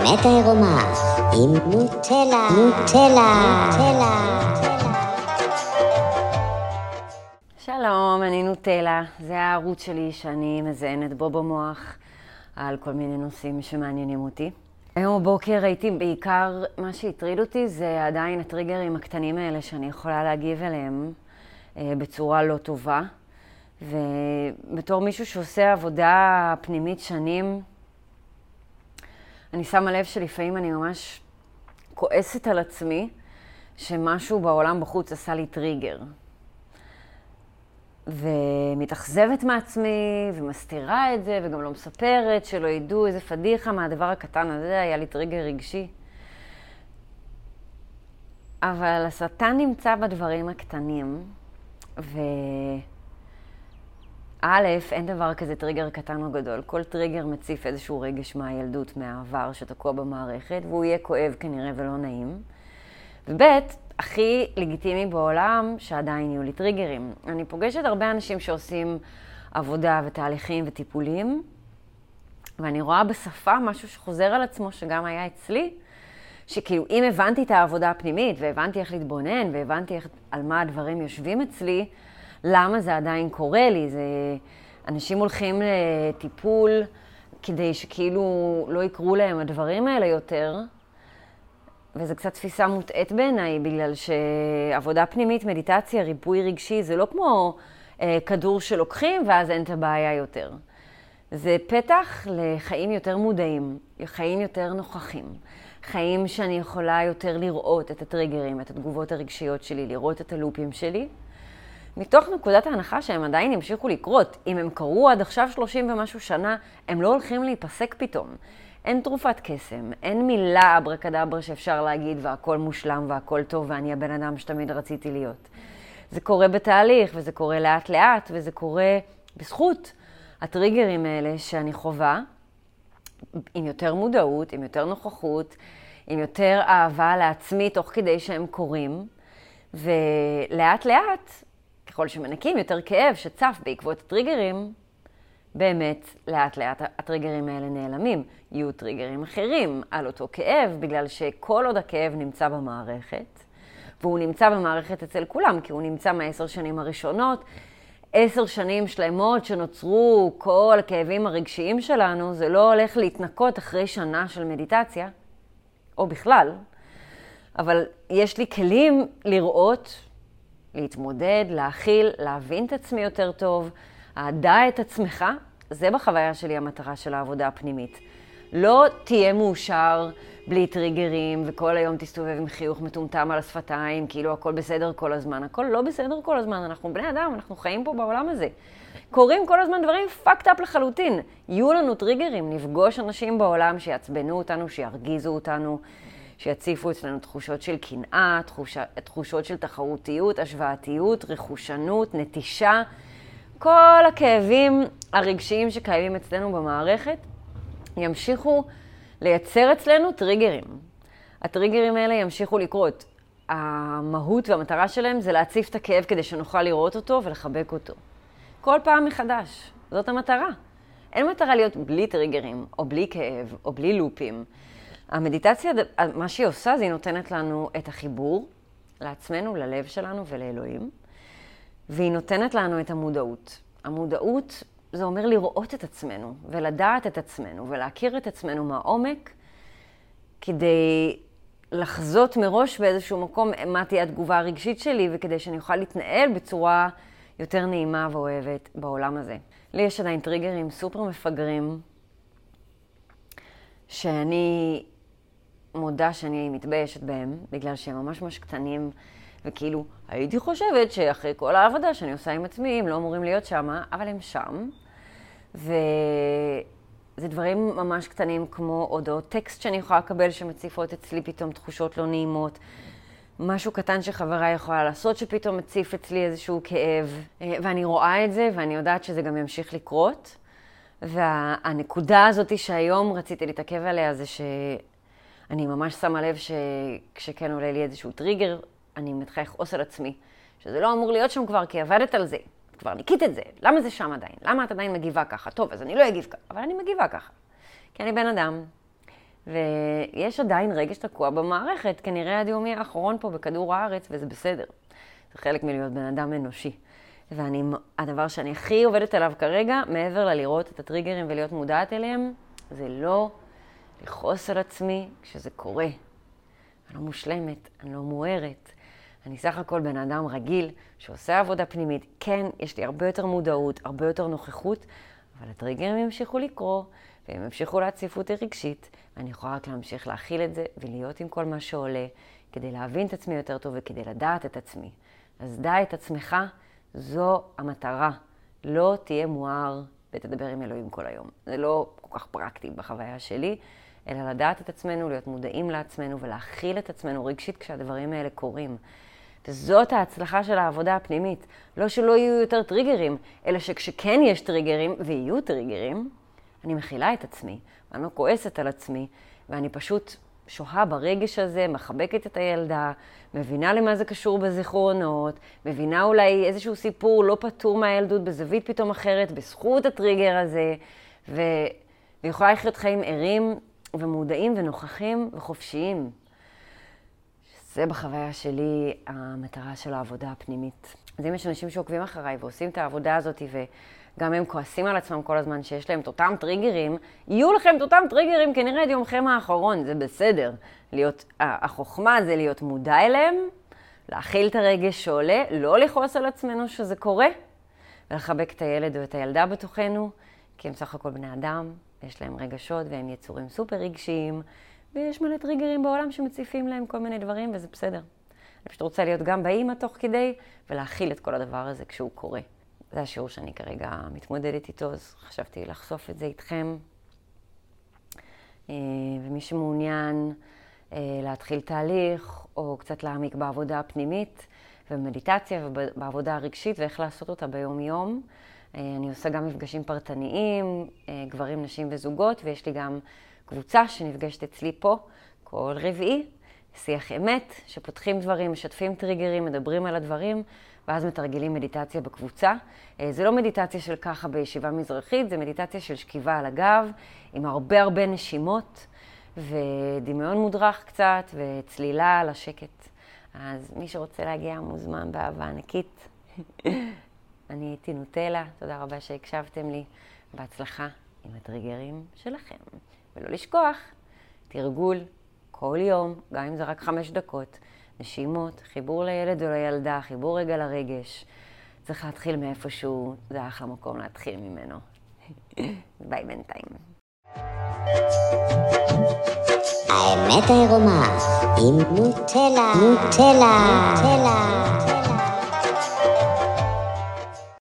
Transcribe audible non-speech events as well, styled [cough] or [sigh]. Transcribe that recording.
האמת העירומה עם נוטלה, נוטלה, נוטלה. שלום, אני נוטלה. זה הערוץ שלי שאני מזיינת בו במוח על כל מיני נושאים שמעניינים אותי. היום בבוקר ראיתי בעיקר, מה שהטריד אותי זה עדיין הטריגרים הקטנים האלה שאני יכולה להגיב אליהם אה, בצורה לא טובה. ובתור מישהו שעושה עבודה פנימית שנים, אני שמה לב שלפעמים אני ממש כועסת על עצמי שמשהו בעולם בחוץ עשה לי טריגר. ומתאכזבת מעצמי, ומסתירה את זה, וגם לא מספרת, שלא ידעו איזה פדיחה מהדבר הקטן הזה, היה לי טריגר רגשי. אבל השטן נמצא בדברים הקטנים, ו... א', אין דבר כזה טריגר קטן או גדול. כל טריגר מציף איזשהו רגש מהילדות, מהעבר, שתקוע במערכת, והוא יהיה כואב כנראה ולא נעים. וב', הכי לגיטימי בעולם שעדיין יהיו לי טריגרים. אני פוגשת הרבה אנשים שעושים עבודה ותהליכים וטיפולים, ואני רואה בשפה משהו שחוזר על עצמו, שגם היה אצלי, שכאילו אם הבנתי את העבודה הפנימית, והבנתי איך להתבונן, והבנתי איך, על מה הדברים יושבים אצלי, למה זה עדיין קורה לי. זה... אנשים הולכים לטיפול כדי שכאילו לא יקרו להם הדברים האלה יותר, וזו קצת תפיסה מוטעית בעיניי, בגלל שעבודה פנימית, מדיטציה, ריפוי רגשי, זה לא כמו אה, כדור שלוקחים ואז אין את הבעיה יותר. זה פתח לחיים יותר מודעים, חיים יותר נוכחים. חיים שאני יכולה יותר לראות את הטריגרים, את התגובות הרגשיות שלי, לראות את הלופים שלי. מתוך נקודת ההנחה שהם עדיין ימשיכו לקרות. אם הם קרו עד עכשיו 30 ומשהו שנה, הם לא הולכים להיפסק פתאום. אין תרופת קסם, אין מילה אברקדברה שאפשר להגיד והכל מושלם והכל טוב ואני הבן אדם שתמיד רציתי להיות. זה קורה בתהליך וזה קורה לאט לאט וזה קורה בזכות הטריגרים האלה שאני חווה, עם יותר מודעות, עם יותר נוכחות, עם יותר אהבה לעצמי תוך כדי שהם קורים, ולאט לאט ככל שמנקים יותר כאב שצף בעקבות הטריגרים, באמת לאט לאט הטריגרים האלה נעלמים. יהיו טריגרים אחרים על אותו כאב, בגלל שכל עוד הכאב נמצא במערכת, והוא נמצא במערכת אצל כולם, כי הוא נמצא מהעשר שנים הראשונות, עשר שנים שלמות שנוצרו כל הכאבים הרגשיים שלנו, זה לא הולך להתנקות אחרי שנה של מדיטציה, או בכלל, אבל יש לי כלים לראות להתמודד, להכיל, להבין את עצמי יותר טוב, אהדה את עצמך, זה בחוויה שלי המטרה של העבודה הפנימית. לא תהיה מאושר בלי טריגרים, וכל היום תסתובב עם חיוך מטומטם על השפתיים, כאילו הכל בסדר כל הזמן. הכל לא בסדר כל הזמן, אנחנו בני אדם, אנחנו חיים פה בעולם הזה. קורים כל הזמן דברים fucked up לחלוטין. יהיו לנו טריגרים, נפגוש אנשים בעולם שיעצבנו אותנו, שירגיזו אותנו, שיציפו אצלנו תחושות של קנאה, תחושה, תחושות של תחרותיות, השוואתיות, רכושנות, נטישה. כל הכאבים הרגשיים שקיימים אצלנו במערכת ימשיכו לייצר אצלנו טריגרים. הטריגרים האלה ימשיכו לקרות. המהות והמטרה שלהם זה להציף את הכאב כדי שנוכל לראות אותו ולחבק אותו. כל פעם מחדש. זאת המטרה. אין מטרה להיות בלי טריגרים, או בלי כאב, או בלי לופים. המדיטציה, מה שהיא עושה זה היא נותנת לנו את החיבור לעצמנו, ללב שלנו ולאלוהים, והיא נותנת לנו את המודעות. המודעות זה אומר לראות את עצמנו, ולדעת את עצמנו, ולהכיר את עצמנו מהעומק, כדי לחזות מראש באיזשהו מקום מה תהיה התגובה הרגשית שלי, וכדי שאני אוכל להתנהל בצורה יותר נעימה ואוהבת בעולם הזה. לי יש עדיין טריגרים סופר מפגרים, שאני מודה שאני מתביישת בהם, בגלל שהם ממש ממש קטנים, וכאילו, הייתי חושבת שאחרי כל העבודה שאני עושה עם עצמי, הם לא אמורים להיות שם, אבל הם שם. וזה דברים ממש קטנים כמו הודעות טקסט שאני יכולה לקבל שמציפות אצלי פתאום תחושות לא נעימות. משהו קטן שחברה יכולה לעשות שפתאום מציף אצלי איזשהו כאב. ואני רואה את זה ואני יודעת שזה גם ימשיך לקרות. והנקודה הזאת שהיום רציתי להתעכב עליה זה שאני ממש שמה לב שכשכן עולה לי איזשהו טריגר, אני מתחילה לכעוס על עצמי, שזה לא אמור להיות שם כבר כי עבדת על זה. כבר ניקית את זה, למה זה שם עדיין? למה את עדיין מגיבה ככה? טוב, אז אני לא אגיב ככה, אבל אני מגיבה ככה. כי אני בן אדם, ויש עדיין רגש תקוע במערכת, כנראה עד יומי האחרון פה בכדור הארץ, וזה בסדר. זה חלק מלהיות בן אדם אנושי. והדבר שאני הכי עובדת עליו כרגע, מעבר ללראות את הטריגרים ולהיות מודעת אליהם, זה לא לכעוס על עצמי כשזה קורה. אני לא מושלמת, אני לא מוארת. אני סך הכל בן אדם רגיל שעושה עבודה פנימית. כן, יש לי הרבה יותר מודעות, הרבה יותר נוכחות, אבל הטריגרים ימשיכו לקרוא, והם ימשיכו להציף אותי רגשית, ואני יכולה רק להמשיך להכיל את זה ולהיות עם כל מה שעולה, כדי להבין את עצמי יותר טוב וכדי לדעת את עצמי. אז דע את עצמך, זו המטרה. לא תהיה מואר ותדבר עם אלוהים כל היום. זה לא כל כך פרקטי בחוויה שלי, אלא לדעת את עצמנו, להיות מודעים לעצמנו ולהכיל את עצמנו רגשית כשהדברים האלה קורים. וזאת ההצלחה של העבודה הפנימית. לא שלא יהיו יותר טריגרים, אלא שכשכן יש טריגרים, ויהיו טריגרים, אני מכילה את עצמי, ואני לא כועסת על עצמי, ואני פשוט שוהה ברגש הזה, מחבקת את הילדה, מבינה למה זה קשור בזיכרונות, מבינה אולי איזשהו סיפור לא פתור מהילדות בזווית פתאום אחרת, בזכות הטריגר הזה, ו... ויכולה לחיות חיים ערים ומודעים ונוכחים וחופשיים. זה בחוויה שלי המטרה של העבודה הפנימית. אז אם יש אנשים שעוקבים אחריי ועושים את העבודה הזאת, וגם הם כועסים על עצמם כל הזמן שיש להם את אותם טריגרים, יהיו לכם את אותם טריגרים כנראה עד יומכם האחרון, זה בסדר. להיות, החוכמה זה להיות מודע אליהם, להכיל את הרגש שעולה, לא לכעוס על עצמנו שזה קורה, ולחבק את הילד או את הילדה בתוכנו, כי הם סך הכל בני אדם, יש להם רגשות והם יצורים סופר רגשיים, ויש מלא טריגרים בעולם שמציפים להם כל מיני דברים, וזה בסדר. אני פשוט רוצה להיות גם באימא תוך כדי, ולהכיל את כל הדבר הזה כשהוא קורה. זה השיעור שאני כרגע מתמודדת איתו, אז חשבתי לחשוף את זה איתכם. אה, ומי שמעוניין אה, להתחיל תהליך, או קצת להעמיק בעבודה הפנימית, ובמדיטציה ובעבודה הרגשית, ואיך לעשות אותה ביום-יום, אני עושה גם מפגשים פרטניים, גברים, נשים וזוגות, ויש לי גם קבוצה שנפגשת אצלי פה כל רביעי, שיח אמת, שפותחים דברים, משתפים טריגרים, מדברים על הדברים, ואז מתרגלים מדיטציה בקבוצה. אה, זה לא מדיטציה של ככה בישיבה מזרחית, זה מדיטציה של שכיבה על הגב, עם הרבה הרבה נשימות, ודמיון מודרך קצת, וצלילה לשקט. אז מי שרוצה להגיע מוזמן באהבה ענקית. [laughs] אני הייתי נוטלה, תודה רבה שהקשבתם לי. בהצלחה עם הטריגרים שלכם. ולא לשכוח, תרגול כל יום, גם אם זה רק חמש דקות, נשימות, חיבור לילד או לילדה, חיבור רגע לרגש. צריך להתחיל מאיפשהו, זה אחלה מקום להתחיל ממנו. ביי בינתיים. האמת העירומה עם נוטלה, נוטלה, נוטלה.